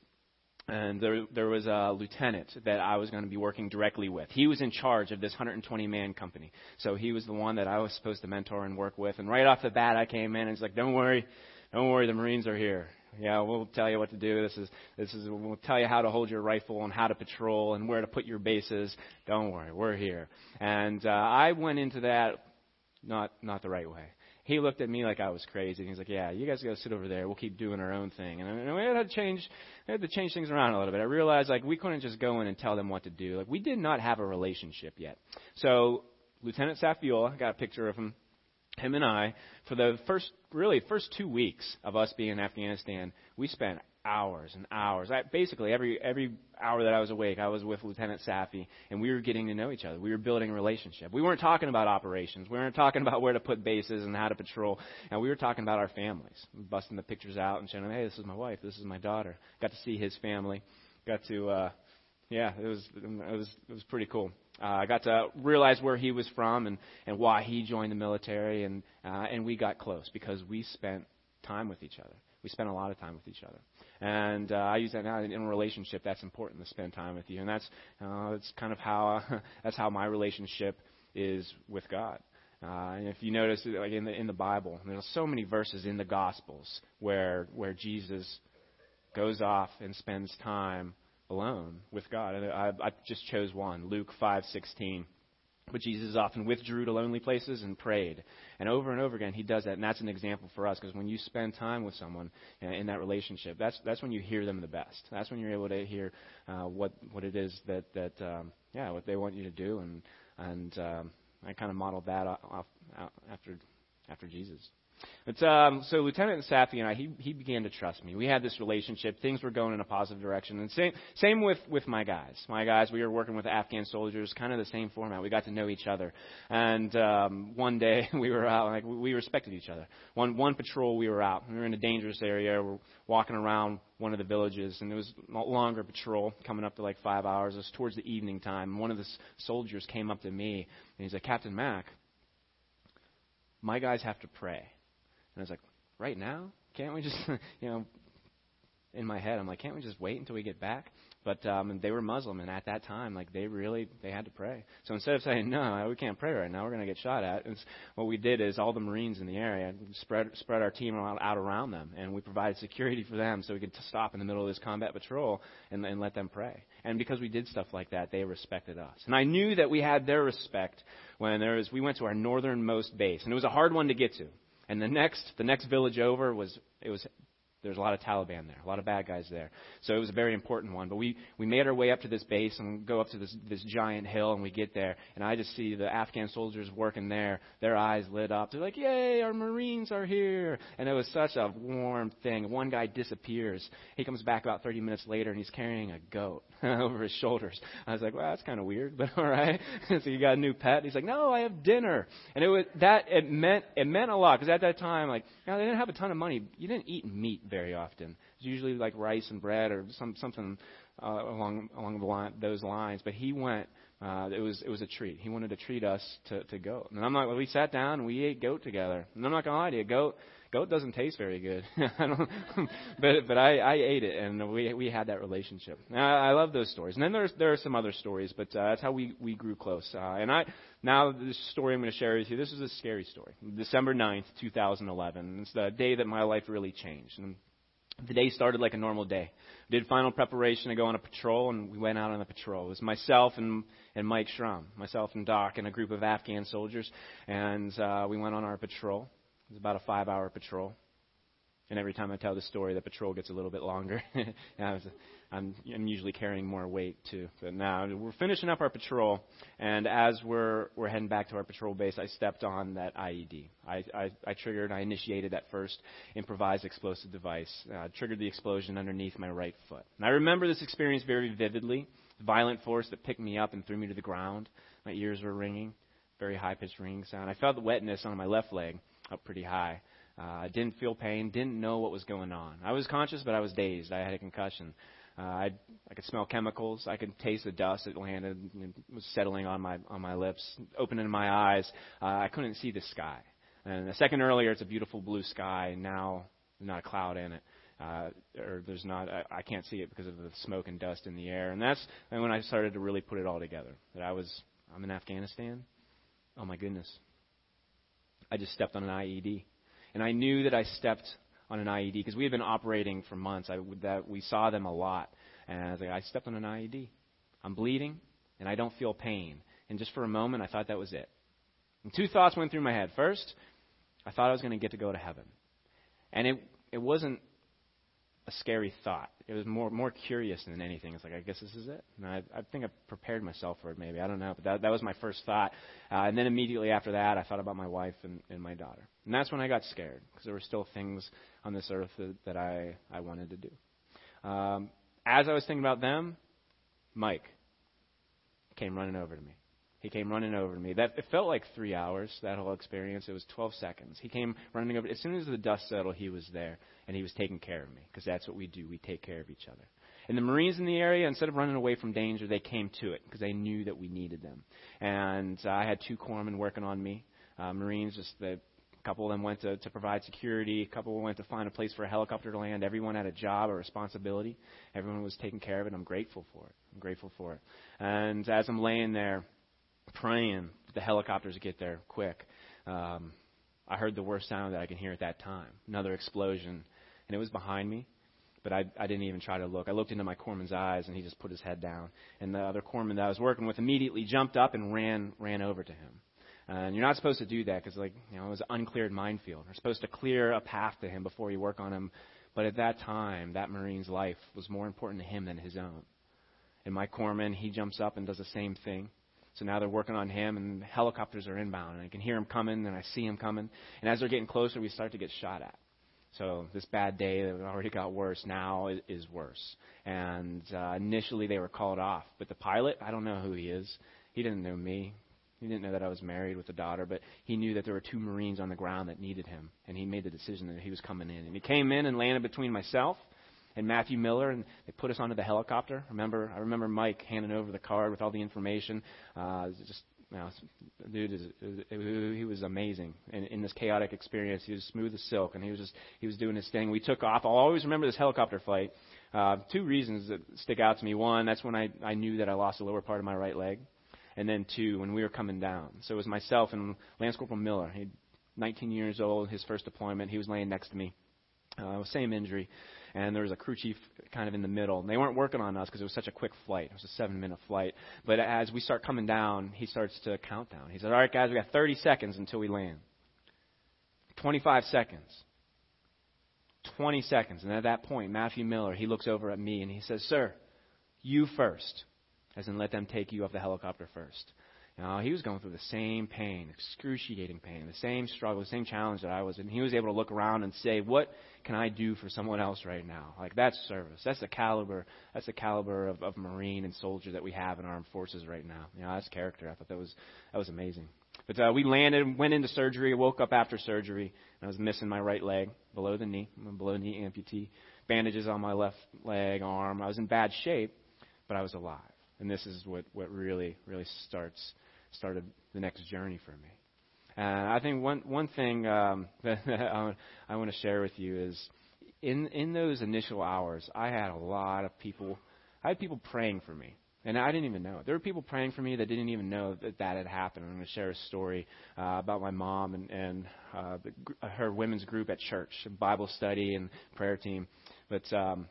and there there was a lieutenant that I was going to be working directly with. He was in charge of this 120 man company, so he was the one that I was supposed to mentor and work with. And right off the bat, I came in and he's like, "Don't worry, don't worry, the Marines are here. Yeah, we'll tell you what to do. This is this is we'll tell you how to hold your rifle and how to patrol and where to put your bases. Don't worry, we're here." And uh, I went into that not not the right way. He looked at me like I was crazy. And he's like, "Yeah, you guys go sit over there. We'll keep doing our own thing." And, and we had to change, we had to change things around a little bit. I realized like we couldn't just go in and tell them what to do. Like we did not have a relationship yet. So Lieutenant Safiola, I got a picture of him, him and I, for the first really first two weeks of us being in Afghanistan, we spent hours and hours. I, basically, every every hour that I was awake, I was with Lieutenant Safi, and we were getting to know each other. We were building a relationship. We weren't talking about operations. We weren't talking about where to put bases and how to patrol. And we were talking about our families, busting the pictures out and showing them, hey, this is my wife, this is my daughter. Got to see his family. Got to, uh, yeah, it was it was it was pretty cool. Uh, I got to realize where he was from and and why he joined the military, and uh, and we got close because we spent time with each other. We spent a lot of time with each other. And uh, I use that now in, a relationship. That's important to spend time with you, and that's uh, that's kind of how uh, [laughs] that's how my relationship is with God. Uh, and if you notice, like in the in the Bible, there's so many verses in the Gospels where where Jesus goes off and spends time alone with God. And I, I just chose one, Luke 5:16. But Jesus often withdrew to lonely places and prayed. And over and over again, he does that. And that's an example for us because when you spend time with someone in that relationship, that's, that's when you hear them the best. That's when you're able to hear uh, what, what it is that, that um, yeah, what they want you to do. And, and um, I kind of modeled that off, off after, after Jesus. But um, so Lieutenant Safi and I, he he began to trust me. We had this relationship. Things were going in a positive direction. And same same with with my guys. My guys, we were working with Afghan soldiers, kind of the same format. We got to know each other. And um, one day [laughs] we were out, like we respected each other. One one patrol, we were out. We were in a dangerous area. We're walking around one of the villages, and it was a longer patrol, coming up to like five hours. It was towards the evening time. One of the soldiers came up to me, and he's like, Captain Mack, my guys have to pray. And I was like, right now? Can't we just, [laughs] you know, in my head, I'm like, can't we just wait until we get back? But um, they were Muslim, and at that time, like they really they had to pray. So instead of saying no, we can't pray right now, we're going to get shot at. And what we did is all the Marines in the area spread spread our team out, out around them, and we provided security for them, so we could stop in the middle of this combat patrol and, and let them pray. And because we did stuff like that, they respected us. And I knew that we had their respect when there was we went to our northernmost base, and it was a hard one to get to. And the next, the next village over was, it was, there's a lot of Taliban there, a lot of bad guys there. So it was a very important one. But we, we made our way up to this base and go up to this, this giant hill and we get there. And I just see the Afghan soldiers working there, their eyes lit up. They're like, yay, our Marines are here. And it was such a warm thing. One guy disappears. He comes back about 30 minutes later and he's carrying a goat [laughs] over his shoulders. I was like, well, that's kind of weird, but [laughs] all right. [laughs] so you got a new pet? He's like, no, I have dinner. And it was that it meant it meant a lot because at that time, like, you know, they didn't have a ton of money. You didn't eat meat very often. It's usually like rice and bread or some something uh, along along the line, those lines. But he went. Uh, it was it was a treat. He wanted to treat us to to goat, and I'm like, well, we sat down and we ate goat together. And I'm not gonna lie to you, goat goat doesn't taste very good. [laughs] I don't, [laughs] but but I, I ate it, and we we had that relationship. I, I love those stories. And then there's there are some other stories, but uh, that's how we we grew close. Uh, and I now this story I'm going to share with you. This is a scary story. December 9th, 2011. It's the day that my life really changed. And the day started like a normal day. We did final preparation to go on a patrol, and we went out on the patrol. It was myself and and Mike Schrum, myself and Doc, and a group of Afghan soldiers, and uh, we went on our patrol. It was about a five hour patrol. And every time I tell the story, the patrol gets a little bit longer. [laughs] I'm, I'm usually carrying more weight too. But now we're finishing up our patrol, and as we're we're heading back to our patrol base, I stepped on that IED. I I, I triggered, I initiated that first improvised explosive device. Uh, triggered the explosion underneath my right foot. And I remember this experience very vividly. The violent force that picked me up and threw me to the ground. My ears were ringing, very high pitched ringing sound. I felt the wetness on my left leg up pretty high. Uh, didn't feel pain, didn't know what was going on. I was conscious, but I was dazed. I had a concussion. Uh, I I could smell chemicals. I could taste the dust that landed and was settling on my on my lips, opening my eyes. Uh, I couldn't see the sky. And a second earlier, it's a beautiful blue sky. Now, not a cloud in it, uh, or there's not. I, I can't see it because of the smoke and dust in the air. And that's when I started to really put it all together. That I was I'm in Afghanistan. Oh my goodness. I just stepped on an IED. And I knew that I stepped on an IED because we had been operating for months. I, that we saw them a lot. And I was like, I stepped on an IED. I'm bleeding, and I don't feel pain. And just for a moment, I thought that was it. And two thoughts went through my head. First, I thought I was going to get to go to heaven. And it, it wasn't a scary thought. It was more more curious than anything. It's like I guess this is it. And I, I think I prepared myself for it. Maybe I don't know, but that that was my first thought. Uh, and then immediately after that, I thought about my wife and, and my daughter. And that's when I got scared because there were still things on this earth that, that I I wanted to do. Um, as I was thinking about them, Mike came running over to me. He came running over to me. That it felt like three hours. That whole experience. It was 12 seconds. He came running over. As soon as the dust settled, he was there and he was taking care of me because that's what we do. We take care of each other. And the Marines in the area, instead of running away from danger, they came to it because they knew that we needed them. And I had two corpsmen working on me. Uh, Marines, just the a couple of them went to, to provide security. A couple went to find a place for a helicopter to land. Everyone had a job, a responsibility. Everyone was taking care of it. I'm grateful for it. I'm grateful for it. And as I'm laying there praying that the helicopters get there quick, um, I heard the worst sound that I can hear at that time. Another explosion and it was behind me. But I, I didn't even try to look. I looked into my corpsman's eyes, and he just put his head down. And the other corpsman that I was working with immediately jumped up and ran ran over to him. And you're not supposed to do that because, like, you know, it was an uncleared minefield. You're supposed to clear a path to him before you work on him. But at that time, that Marine's life was more important to him than his own. And my corpsman, he jumps up and does the same thing. So now they're working on him, and helicopters are inbound, and I can hear him coming, and I see him coming. And as they're getting closer, we start to get shot at. So this bad day that already got worse now is worse. And uh, initially they were called off, but the pilot, I don't know who he is. He didn't know me. He didn't know that I was married with a daughter, but he knew that there were two Marines on the ground that needed him, and he made the decision that he was coming in. And he came in and landed between myself and Matthew Miller, and they put us onto the helicopter. Remember, I remember Mike handing over the card with all the information. Uh, just know, dude is, he was amazing in, in this chaotic experience. He was smooth as silk, and he was just he was doing his thing. We took off. I'll always remember this helicopter flight. Uh, two reasons that stick out to me. One, that's when I I knew that I lost the lower part of my right leg, and then two, when we were coming down. So it was myself and Lance Corporal Miller. He 19 years old, his first deployment. He was laying next to me. Uh, same injury and there was a crew chief kind of in the middle. And they weren't working on us because it was such a quick flight. It was a seven minute flight. But as we start coming down, he starts to count down. He said, All right, guys, we got 30 seconds until we land. 25 seconds. 20 seconds. And at that point, Matthew Miller, he looks over at me and he says, Sir, you first. As in, let them take you off the helicopter first. You he was going through the same pain, excruciating pain, the same struggle, the same challenge that I was, and he was able to look around and say, "What can I do for someone else right now?" Like that's service. That's the caliber. That's the caliber of, of Marine and soldier that we have in armed forces right now. You know, that's character. I thought that was that was amazing. But uh, we landed, went into surgery, woke up after surgery, and I was missing my right leg below the knee. I'm a below knee amputee. Bandages on my left leg, arm. I was in bad shape, but I was alive. And this is what what really really starts started the next journey for me. And I think one one thing um, [laughs] that I want to share with you is in in those initial hours, I had a lot of people. I had people praying for me, and I didn't even know. There were people praying for me that didn't even know that that had happened. I'm going to share a story uh, about my mom and and uh, her women's group at church, Bible study and prayer team. But um,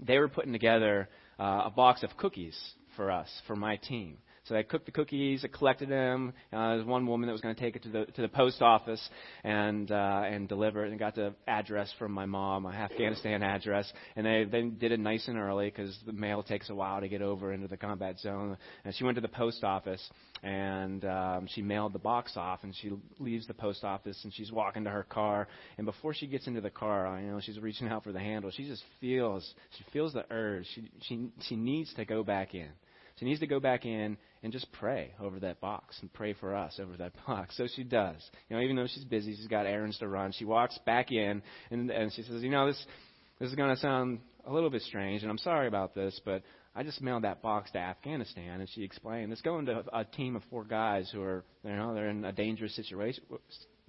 they were putting together uh, a box of cookies for us, for my team So I cooked the cookies, I collected them. Uh, there was one woman that was going to take it to the to the post office and uh, and deliver it, and got the address from my mom, my Afghanistan address, and they they did it nice and early because the mail takes a while to get over into the combat zone. And she went to the post office and um, she mailed the box off, and she leaves the post office and she's walking to her car, and before she gets into the car, you know, she's reaching out for the handle. She just feels she feels the urge. She she she needs to go back in. She needs to go back in and just pray over that box and pray for us over that [laughs] box. So she does. You know, even though she's busy, she's got errands to run. She walks back in and and she says, "You know, this this is going to sound a little bit strange, and I'm sorry about this, but I just mailed that box to Afghanistan." And she explained, "It's going to a team of four guys who are, you know, they're in a dangerous situation."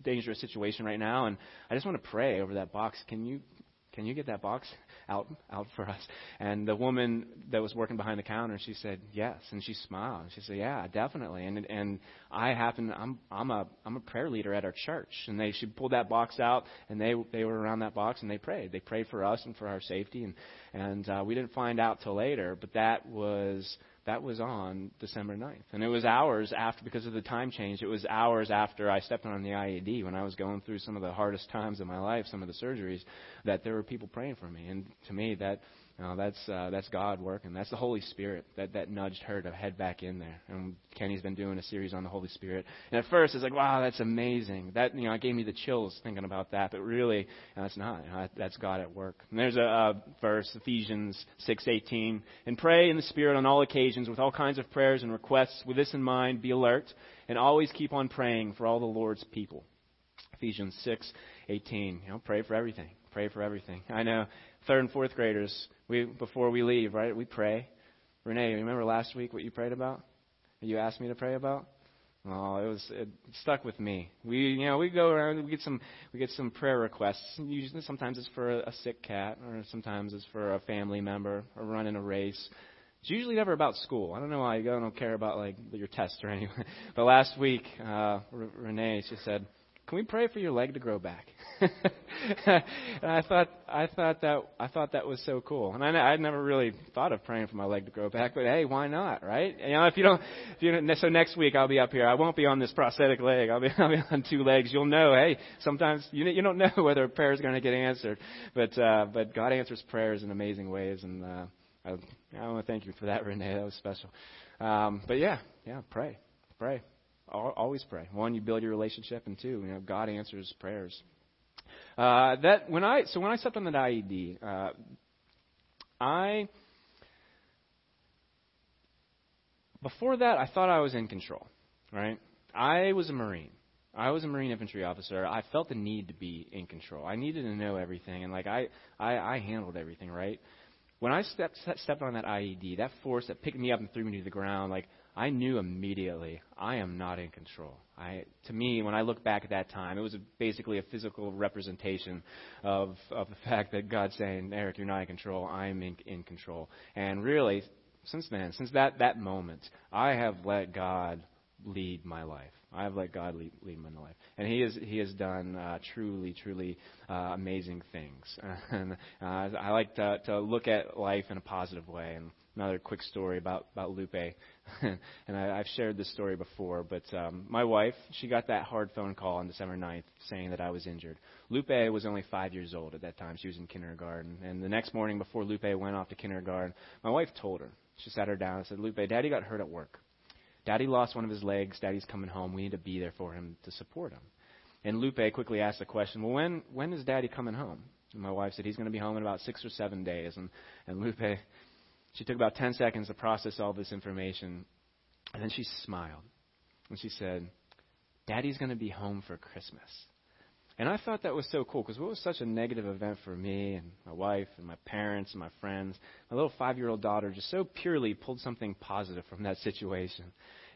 dangerous situation right now and I just want to pray over that box. Can you can you get that box out out for us? And the woman that was working behind the counter, she said yes, and she smiled. She said, yeah, definitely. And and I happen, I'm I'm a I'm a prayer leader at our church, and they she pulled that box out, and they they were around that box, and they prayed. They prayed for us and for our safety, and and uh, we didn't find out till later, but that was that was on December 9th. And it was hours after, because of the time change, it was hours after I stepped on the IED when I was going through some of the hardest times of my life, some of the surgeries, that there were people praying for me. And to me, that uh, that's uh, that's God working. That's the Holy Spirit that that nudged her to head back in there. And Kenny's been doing a series on the Holy Spirit. And at first, it's like, wow, that's amazing. That you know, it gave me the chills thinking about that. But really, uh, it's not. Uh, that's God at work. And there's a, a verse, Ephesians 6:18, and pray in the Spirit on all occasions with all kinds of prayers and requests. With this in mind, be alert and always keep on praying for all the Lord's people. Ephesians 6:18. You know, pray for everything. Pray for everything. I know third and fourth graders, we before we leave, right? We pray. Renee, remember last week what you prayed about? You asked me to pray about? Oh, it was it stuck with me. We you know we go around we get some we get some prayer requests. Usually sometimes it's for a, sick cat or sometimes it's for a family member or running a race. It's usually never about school. I don't know why you don't care about like your test or anything. [laughs] But last week, uh, Renee she said, "Can we pray for your leg to grow back?" and [laughs] I thought I thought that I thought that was so cool. And I I'd never really thought of praying for my leg to grow back, but hey, why not, right? You know, if you don't, if you don't, so next week I'll be up here. I won't be on this prosthetic leg. I'll be, [laughs] I'll be on two legs. You'll know. Hey, sometimes you you don't know whether a prayer is going to get answered, but uh, but God answers prayers in amazing ways, and uh, I, I want to thank you for that, Renee. That was special. Um, but yeah, yeah, pray, pray. Always pray. One, you build your relationship, and two, you know, God answers prayers. Uh, that when I so when I stepped on the IED, uh, I before that I thought I was in control. Right? I was a Marine. I was a Marine infantry officer. I felt the need to be in control. I needed to know everything, and like I I, I handled everything right. When I stepped stepped on that IED, that force that picked me up and threw me to the ground, like I knew immediately I am not in control. I, to me, when I look back at that time, it was basically a physical representation of, of the [laughs] fact that God's saying, Eric, you're not in control. I am in, in control. And really, since then, since that, that moment, I have let God lead my life. I have let God lead, lead my life, and He has He has done uh, truly, truly uh, amazing things. [laughs] and uh, I like to, to look at life in a positive way. And another quick story about about Lupe, [laughs] and I, I've shared this story before. But um, my wife, she got that hard phone call on December 9th saying that I was injured. Lupe was only five years old at that time. She was in kindergarten, and the next morning before Lupe went off to kindergarten, my wife told her. She sat her down and said, "Lupe, Daddy got hurt at work." Daddy lost one of his legs. Daddy's coming home. We need to be there for him to support him. And Lupe quickly asked the question, Well, when, when is Daddy coming home? And my wife said, He's going to be home in about six or seven days. And, and Lupe, she took about 10 seconds to process all this information. And then she smiled. And she said, Daddy's going to be home for Christmas. And I thought that was so cool because it was such a negative event for me and my wife and my parents and my friends. My little five year old daughter just so purely pulled something positive from that situation.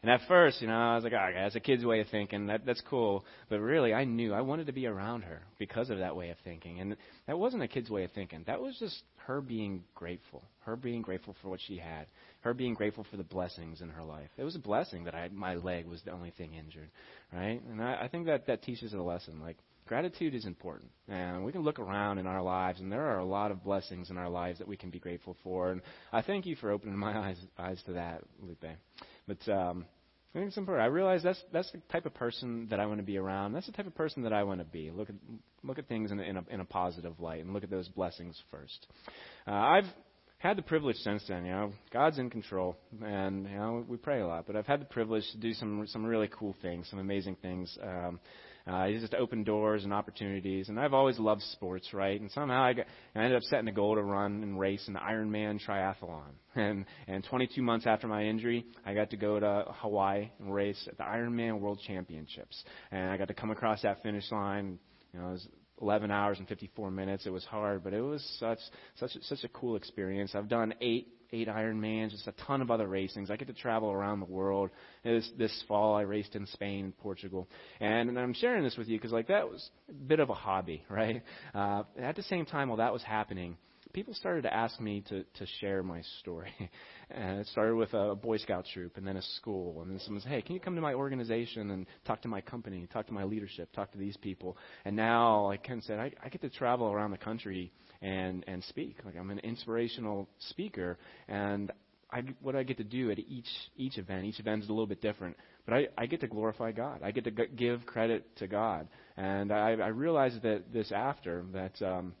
And at first, you know, I was like, oh, that's a kid's way of thinking. That, that's cool. But really, I knew I wanted to be around her because of that way of thinking. And that wasn't a kid's way of thinking. That was just her being grateful. Her being grateful for what she had. Her being grateful for the blessings in her life. It was a blessing that I, my leg was the only thing injured, right? And I, I think that that teaches a lesson. Like, gratitude is important. And we can look around in our lives, and there are a lot of blessings in our lives that we can be grateful for. And I thank you for opening my [laughs] eyes, eyes to that, Lupe. But um, I think it's important. I realize that's that's the type of person that I want to be around. That's the type of person that I want to be. Look at look at things in a, in a, in a positive light, and look at those blessings first. Uh, I've had the privilege since then. You know, God's in control, and you know we pray a lot. But I've had the privilege to do some some really cool things, some amazing things. Um, uh, just opened doors and opportunities, and I've always loved sports, right? And somehow I, got, I ended up setting a goal to run and race an Ironman triathlon. [laughs] And and 22 months after my injury, I got to go to Hawaii and race at the Ironman World Championships, and I got to come across that finish line. You know, it was 11 hours and 54 minutes. It was hard, but it was such such such a cool experience. I've done eight eight Ironmans, just a ton of other racings. I get to travel around the world. This this fall, I raced in Spain and Portugal, and, and I'm sharing this with you because like that was a bit of a hobby, [laughs] right? Uh, at the same time, while that was happening, people started to ask me to, to share my story. And it started with a Boy Scout troop and then a school. And then someone said, hey, can you come to my organization and talk to my company, talk to my leadership, talk to these people? And now, like Ken said, I, I get to travel around the country and, and speak. Like I'm an inspirational speaker. And I, what I get to do at each each event, each event is a little bit different, but I, I get to glorify God. I get to g- give credit to God, and I, I realized that this after that um,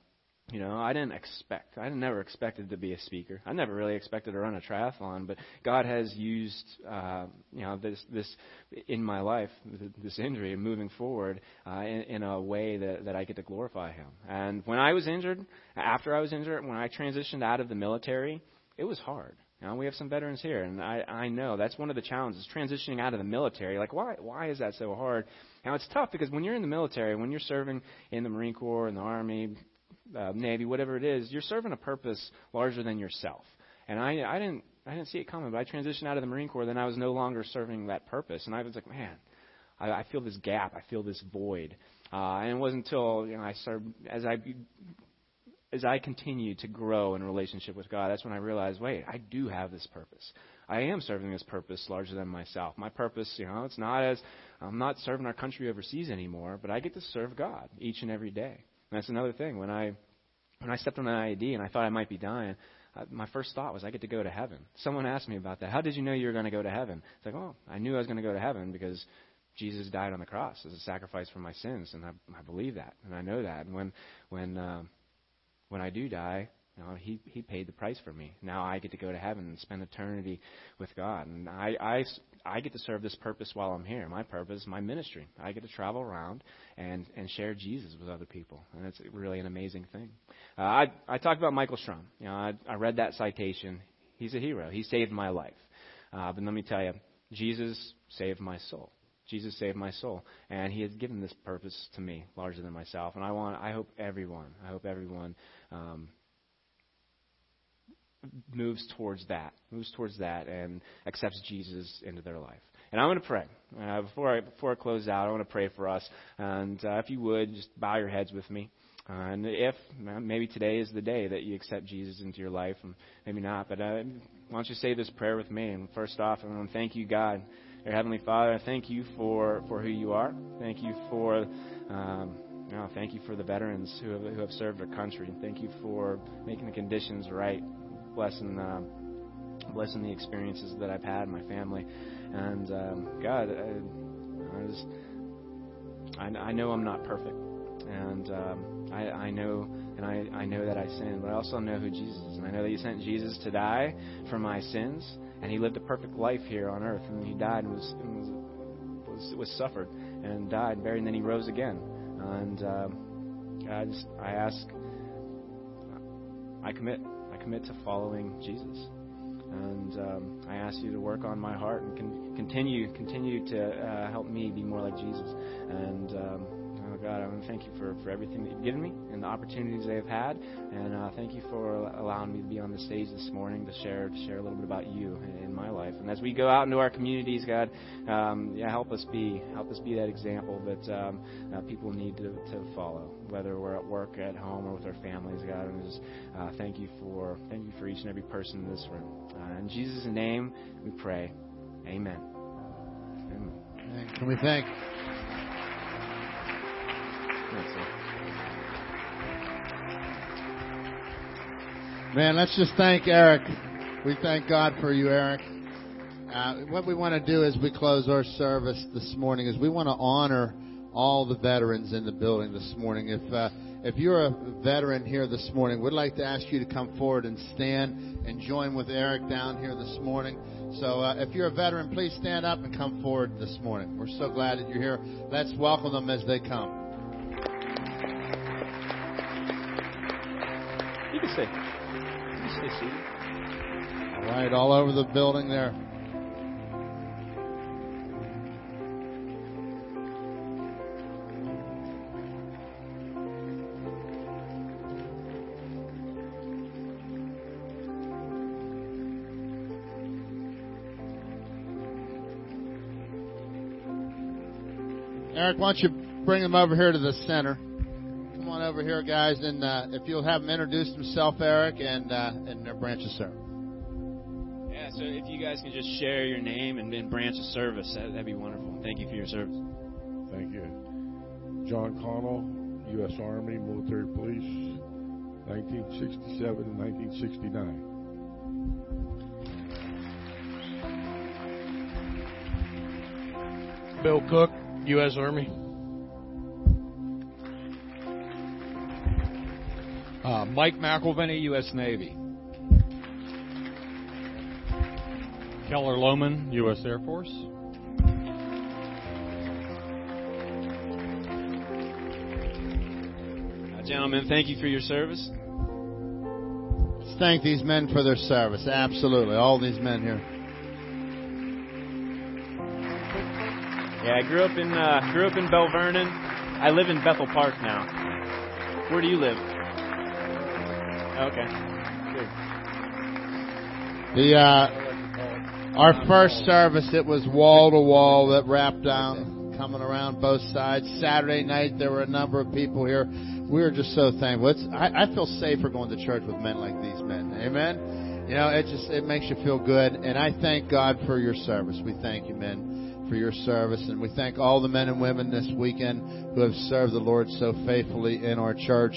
you know, I didn't expect. I never expected to be a speaker. I never really expected to run a triathlon, but God has used, uh, you know, this this in my life, this injury, moving forward uh, in, in a way that that I get to glorify Him. And when I was injured, after I was injured, when I transitioned out of the military, it was hard. Know, we have some veterans here, and I, I know that's one of the challenges transitioning out of the military. Like, why why is that so hard? Now it's tough because when you're in the military, when you're serving in the Marine Corps, in the Army, uh, Navy, whatever it is, you're serving a purpose larger than yourself. And I, I didn't, I didn't see it coming. But I transitioned out of the Marine Corps, then I was no longer serving that purpose, and I was like, man, I, I feel this gap, I feel this void. Uh, and it wasn't until you know I started as I as I continued to grow in relationship with God, that's when I realized, wait, I do have this purpose. I am serving this purpose larger than myself. My purpose, you know, it's not as I'm not serving our country overseas anymore, but I get to serve God each and every day. That's another thing. When I when I stepped on an IED and I thought I might be dying, uh, my first thought was I get to go to heaven. Someone asked me about that. How did you know you were going to go to heaven? It's like, oh, I knew I was going to go to heaven because Jesus died on the cross as a sacrifice for my sins, and I, I believe that, and I know that. And when when uh, when I do die, know, he he paid the price for me. Now I get to go to heaven and spend eternity with God, and I I I get to serve this purpose while I'm here. My purpose, my ministry. I get to travel around and and share Jesus with other people, and it's really an amazing thing. Uh, I I talked about Michael Schrum. You know, I I read that citation. He's a hero. He saved my life. Uh, but let me tell you, Jesus saved my soul. Jesus saved my soul, and He has given this purpose to me, larger than myself. And I want, I hope everyone, I hope everyone um, moves towards that, moves towards that, and accepts Jesus into their life. And I'm going to pray. Uh, before I before I close out, I want to pray for us. And uh, if you would, just bow your heads with me. Uh, and if maybe today is the day that you accept Jesus into your life, and maybe not, but uh, why don't you say this prayer with me? And first off, I want to thank you, God, our Heavenly Father. Thank you for for who you are. Thank you for. Um, no, thank you for the veterans who have, who have served our country. Thank you for making the conditions right blessing uh, blessing the experiences that I've had my family. And um, God, I, I just I, I know I'm not perfect, and um, I, I know and I, I know that I sin, but I also know who Jesus is, and I know that He sent Jesus to die for my sins, and He lived a perfect life here on earth, and He died and was and was, was, was suffered and died, buried, and then He rose again. And um, I just I ask, I commit commit to following Jesus. And um, I ask you to work on my heart and con- continue continue to uh, help me be more like Jesus. And um, oh God, I want to thank you for, for everything that you've given me and the opportunities I've had. And uh, thank you for allowing me to be on the stage this morning to share to share a little bit about you in, my life. And as we go out into our communities, God, um, yeah, help us be help us be that example that um, uh, people need to, to follow, whether we're at work, at home, or with our families. God, and just uh, thank you for thank you for each and every person in this room. Uh, in Jesus' name, we pray. Amen. Amen. Can we thank Man, let's just thank Eric. We thank God for you, Eric. Uh, what we want to do as we close our service this morning is we want to honor all the veterans in the building this morning. If uh, if you're a veteran here this morning, we'd like to ask you to come forward and stand and join with Eric down here this morning. So uh, if you're a veteran, please stand up and come forward this morning. We're so glad that you're here. Let's welcome them as they come. You can stay. You can stay seated. All right, all over the building there. Eric, why don't you bring them over here to the center? Come on over here, guys, and uh, if you'll have them introduce themselves, Eric, and uh, and their branch of service. Yeah, so if you guys can just share your name and, then branch of service, that, that'd be wonderful. Thank you for your service. Thank you. John Connell, U.S. Army, Military Police, 1967 to 1969. Bill Cook, U.S. Army. Uh, Mike McElveny, U.S. Navy. Keller Lohman, U.S. Air Force. Uh, gentlemen, thank you for your service. Let's thank these men for their service. Absolutely, all these men here. I grew up in uh, grew up in Belle Vernon. I live in Bethel Park now. Where do you live? Okay. Good. The uh, our first service, it was wall to wall that wrapped down, coming around both sides. Saturday night, there were a number of people here. We were just so thankful. It's, I, I feel safer going to church with men like these men. Amen. You know, it just it makes you feel good, and I thank God for your service. We thank you, men, for your service, and we thank all the men and women this weekend who have served the Lord so faithfully in our church,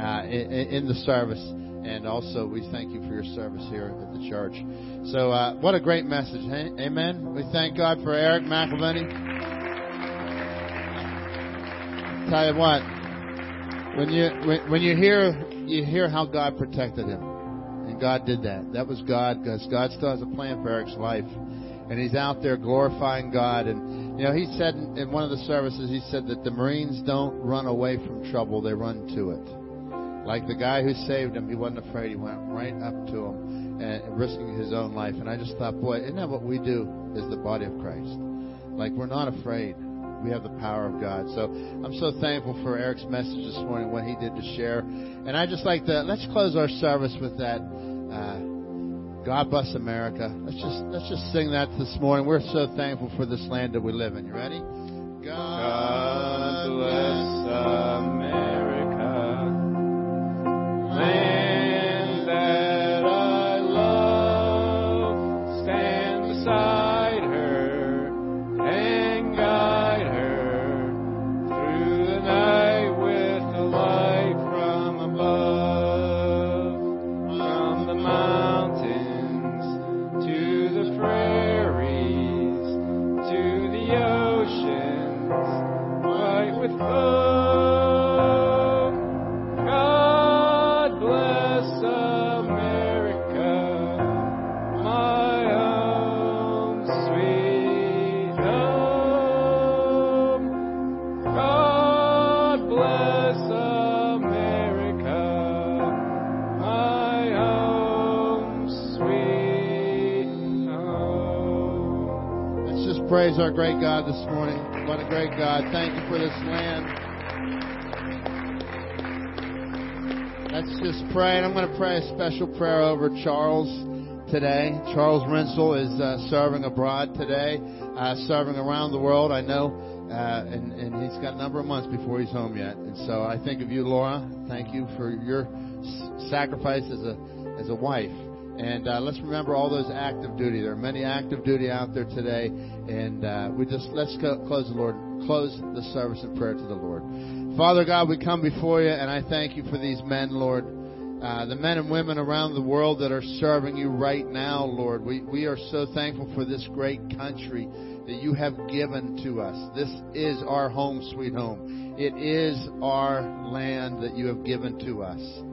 uh, in, in the service and also we thank you for your service here at the church. So, uh, what a great message, hey? Amen. We thank God for Eric McElveny. Tell you what, when you when, when you hear you hear how God protected him, and God did that. That was God, because God still has a plan for Eric's life, and he's out there glorifying God. And you know, he said in, one of the services, he said that the Marines don't run away from trouble; they run to it. Like the guy who saved him, he wasn't afraid. He went right up to him and risking his own life. And I just thought, boy, isn't that what we do as the body of Christ? Like we're not afraid. We have the power of God. So I'm so thankful for Eric's message this morning, what he did to share. And I just like to let's close our service with that. Uh, God bless America. Let's just let's just sing that this morning. We're so thankful for this land that we live in. You ready? God God this morning. What a great God. Thank you for this land. Let's just pray. And I'm going to pray a special prayer over Charles today. Charles Rinsel is uh, serving abroad today, uh, serving around the world. I know, uh, and, and he's got a number of months before he's home yet. And so I think of you, Laura. Thank you for your s- sacrifice as a as a wife. And uh, let's remember all those active duty. There are many active duty out there today, and uh, we just let's go, close the Lord, close the service in prayer to the Lord. Father God, we come before you, and I thank you for these men, Lord. Uh, the men and women around the world that are serving you right now, Lord. We, we are so thankful for this great country that you have given to us. This is our home, sweet home. It is our land that you have given to us.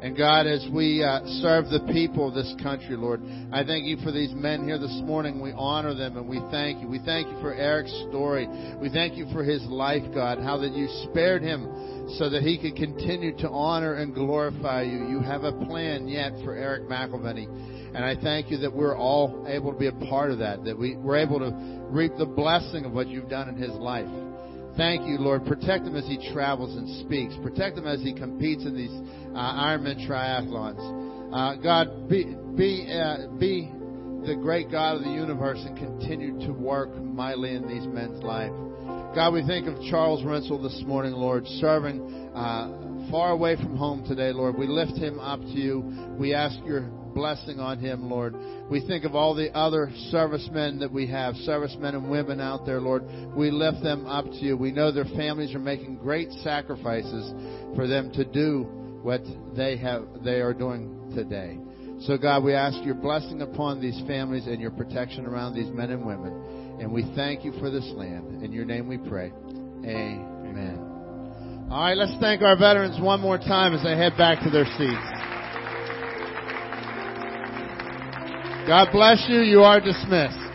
And God, as we uh, serve the people of this country, Lord, I thank you for these men here this morning. We honor them and we thank you. We thank you for Eric's story. We thank you for his life, God, how that you spared him so that he could continue to honor and glorify you. You have a plan yet for Eric McElveny. And I thank you that we're all able to be a part of that, that we, we're able to reap the blessing of what you've done in his life. Thank you, Lord. Protect him as he travels and speaks. Protect him as he competes in these uh, Ironman triathlons. Uh, God, be be uh, be the great God of the universe and continue to work mightily in these men's life. God, we think of Charles Rensel this morning, Lord, serving uh, far away from home today, Lord. We lift him up to you. We ask your blessing on him, Lord. We think of all the other servicemen that we have, servicemen and women out there, Lord. We lift them up to you. We know their families are making great sacrifices for them to do what they have they are doing today. So God, we ask your blessing upon these families and your protection around these men and women. And we thank you for this land. In your name we pray. Amen. All right, let's thank our veterans one more time as they head back to their seats. God bless you. You are dismissed.